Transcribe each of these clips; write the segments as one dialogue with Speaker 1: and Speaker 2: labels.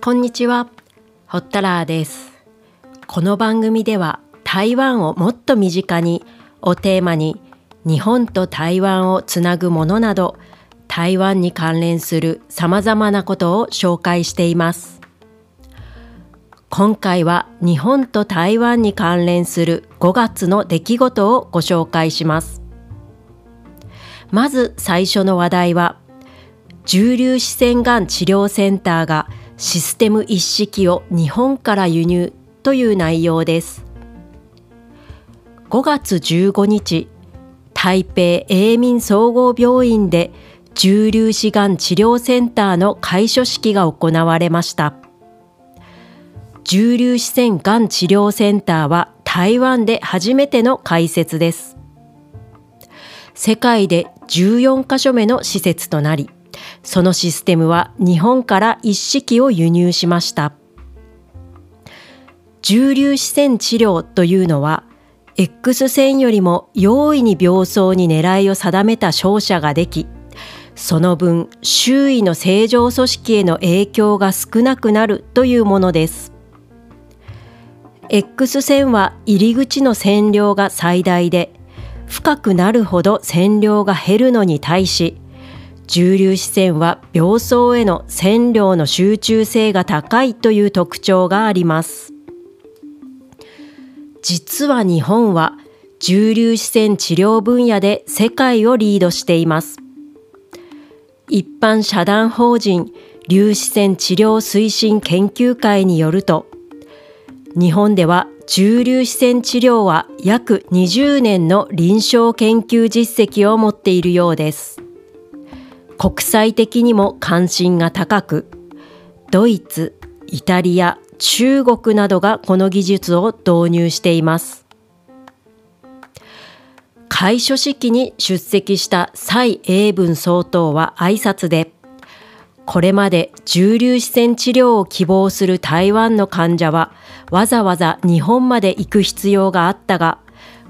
Speaker 1: こんにちは、ホッタラーです。この番組では台湾をもっと身近にをテーマに日本と台湾をつなぐものなど台湾に関連する様々なことを紹介しています。今回は日本と台湾に関連する5月の出来事をご紹介します。まず最初の話題は、重粒子線がん治療センターがシステム一式を日本から輸入という内容です。5月15日、台北永民総合病院で重粒子がん治療センターの開所式が行われました。重粒子線がん治療センターは台湾で初めての開設です。世界で14カ所目の施設となり、そのシステムは日本から一式を輸入しました。重粒子線治療というのは、X 線よりも容易に病巣に狙いを定めた照射ができ、その分周囲の正常組織への影響が少なくなるというものです。X 線は入り口の線量が最大で深くなるほど線量が減るのに対し重粒子線は病巣への線量の集中性が高いという特徴があります。実は日本は重粒子線治療分野で世界をリードしています。一般社団法人粒子線治療推進研究会によると日本では重粒子線治療は約20年の臨床研究実績を持っているようです。国際的にも関心が高く、ドイツ、イタリア、中国などがこの技術を導入しています。開所式に出席した蔡英文総統は挨拶で、これまで重粒子線治療を希望する台湾の患者はわざわざ日本まで行く必要があったが、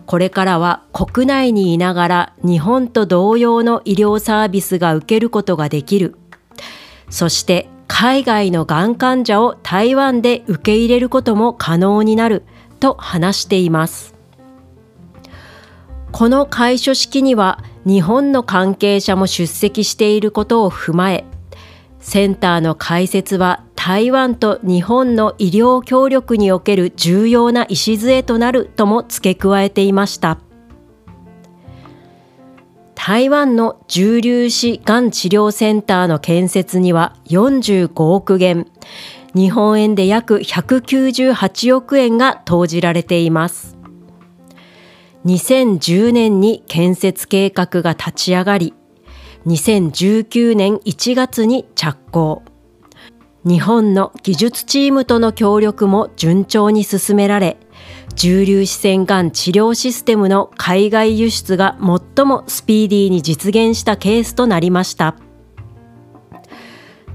Speaker 1: これからは国内にいながら日本と同様の医療サービスが受けることができる。そして海外のがん患者を台湾で受け入れることも可能になると話しています。この開所式には日本の関係者も出席していることを踏まえ、センターの開設は台湾と日本の医療協力における重要な礎となるとも付け加えていました。台湾の重粒子がん治療センターの建設には45億元、日本円で約198億円が投じられています。2010年に建設計画が立ち上がり、2019年1月に着工。日本の技術チームとの協力も順調に進められ、重粒子線がん治療システムの海外輸出が最もスピーディーに実現したケースとなりました。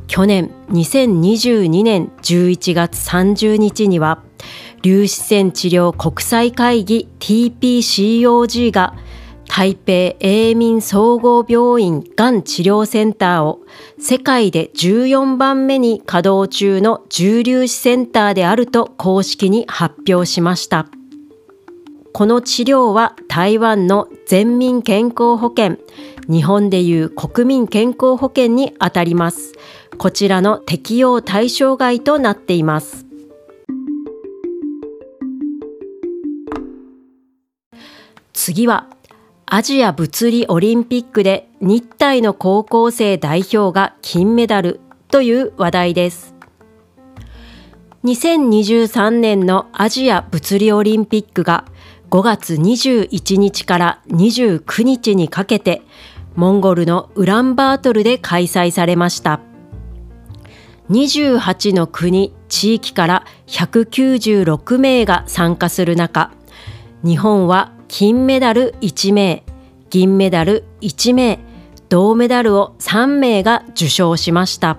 Speaker 1: 去年2022年11月30日には、粒子線治療国際会議 TPCOG が台北永民総合病院がん治療センターを世界で14番目に稼働中の重粒子センターであると公式に発表しました。この治療は台湾の全民健康保険、日本でいう国民健康保険にあたります。こちらの適用対象外となっています。次はアジア物理オリンピックで日体の高校生代表が金メダルという話題です。2023年のアジア物理オリンピックが5月21日から29日にかけてモンゴルのウランバートルで開催されました。28の国、地域から196名が参加する中、日本は金メダル1名、銀メダル1名、銅メダルを3名が受賞しました。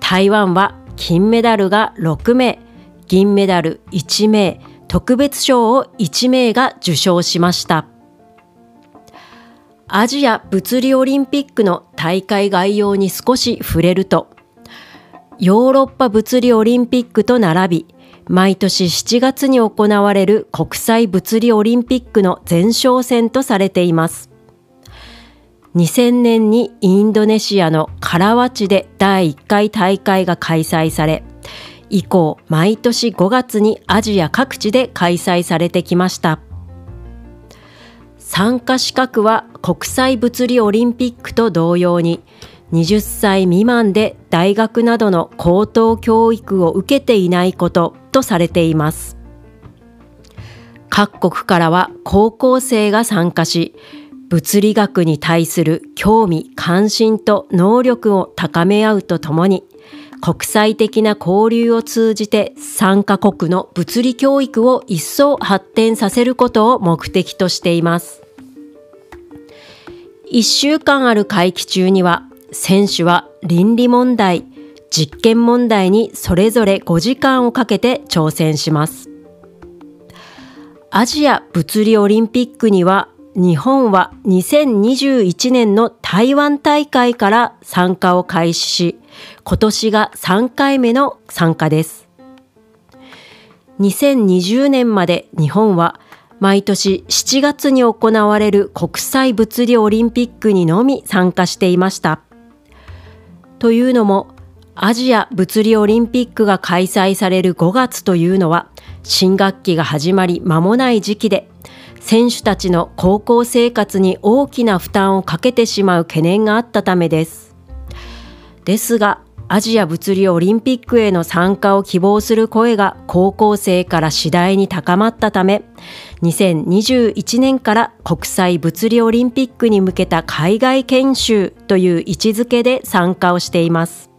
Speaker 1: 台湾は金メダルが6名、銀メダル1名、特別賞を1名が受賞しました。アジア物理オリンピックの大会概要に少し触れると、ヨーロッパ物理オリンピックと並び、毎年7月に行われる国際物理オリンピックの前哨戦とされています。2000年にインドネシアのカラワチで第1回大会が開催され、以降毎年5月にアジア各地で開催されてきました。参加資格は国際物理オリンピックと同様に20歳未満で大学などの高等教育を受けていないこととされています。各国からは高校生が参加し、物理学に対する興味関心と能力を高め合うとともに、国際的な交流を通じて参加国の物理教育を一層発展させることを目的としています。1週間ある会期中には、選手は倫理問題、実験問題にそれぞれ5時間をかけて挑戦します。アジア物理オリンピックには日本は2021年の台湾大会から参加を開始し、今年が3回目の参加です。2020年まで日本は毎年7月に行われる国際物理オリンピックにのみ参加していました。というのも、アジア物理オリンピックが開催される5月というのは、新学期が始まり間もない時期で、選手たちの高校生活に大きな負担をかけてしまう懸念があったためです。ですが、アジア物理オリンピックへの参加を希望する声が高校生から次第に高まったため、2021年から国際物理オリンピックに向けた海外研修という位置づけで参加をしています。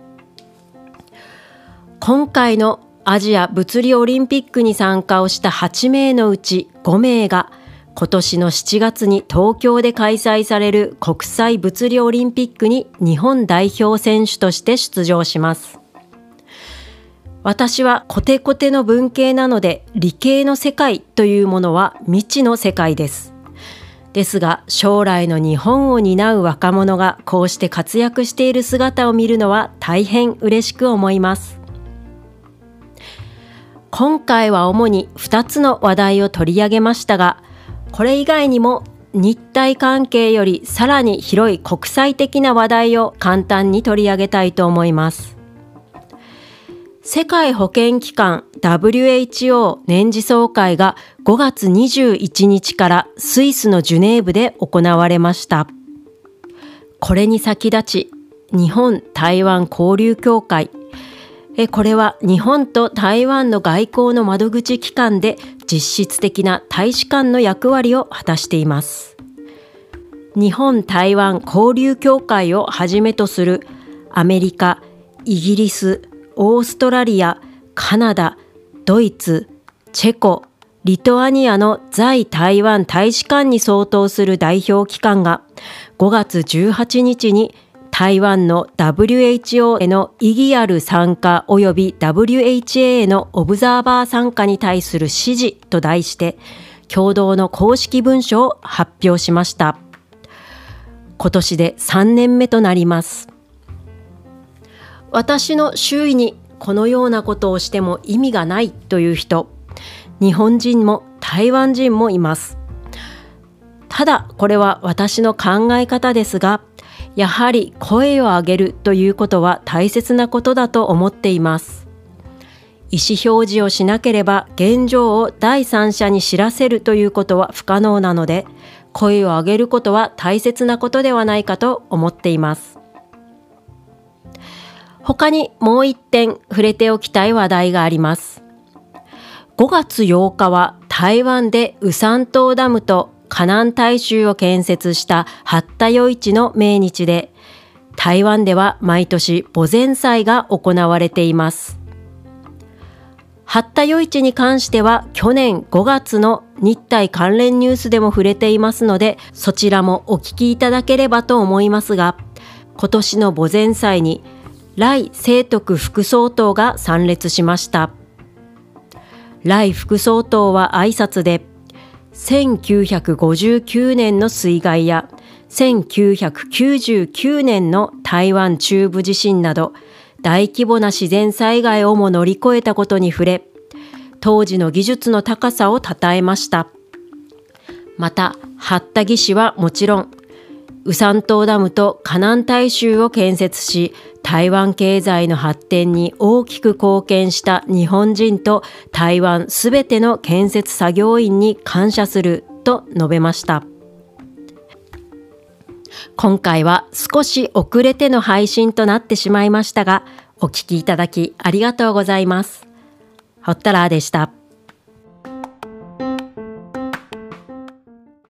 Speaker 1: 今回のアジア物理オリンピックに参加をした8名のうち5名が今年の7月に東京で開催される国際物理オリンピックに日本代表選手として出場します。私はコテコテの文系なので理系の世界というものは未知の世界です。ですが将来の日本を担う若者がこうして活躍している姿を見るのは大変嬉しく思います。今回は主に2つの話題を取り上げましたが、これ以外にも日体関係よりさらに広い国際的な話題を簡単に取り上げたいと思います。世界保健機関 WHO 年次総会が5月21日からスイスのジュネーブで行われました。これに先立ち、日本台湾交流協会これは日本と台湾の外交の窓口機関で実質的な大使館の役割を果たしています。日本台湾交流協会をはじめとするアメリカ、イギリス、オーストラリア、カナダ、ドイツ、チェコ、リトアニアの在台湾大使館に相当する代表機関が5月18日に台湾の WHO への意義ある参加及び WHA へのオブザーバー参加に対する支持と題して共同の公式文書を発表しました。今年で3年目となります。私の周囲にこのようなことをしても意味がないという人、日本人も台湾人もいます。ただこれは私の考え方ですが、やはり声を上げるということは大切なことだと思っています。意思表示をしなければ現状を第三者に知らせるということは不可能なので、声を上げることは大切なことではないかと思っています。他にもう一点触れておきたい話題があります。5月8日は台湾でウサン島ダムと河南大衆を建設した八田余市の命日で、台湾では毎年墓前祭が行われています。八田余市に関しては去年5月の日体関連ニュースでも触れていますので、そちらもお聞きいただければと思いますが、今年の墓前祭に来清徳副総統が参列しました。来副総統は挨拶で、1959年の水害や1999年の台湾中部地震など大規模な自然災害をも乗り越えたことに触れ、当時の技術の高さを称えました。また、八田義氏はもちろん、ウサン島ダムと河南大衆を建設し、台湾経済の発展に大きく貢献した日本人と台湾すべての建設作業員に感謝すると述べました。今回は少し遅れての配信となってしまいましたが、お聞きいただきありがとうございます。ホッタラーでした。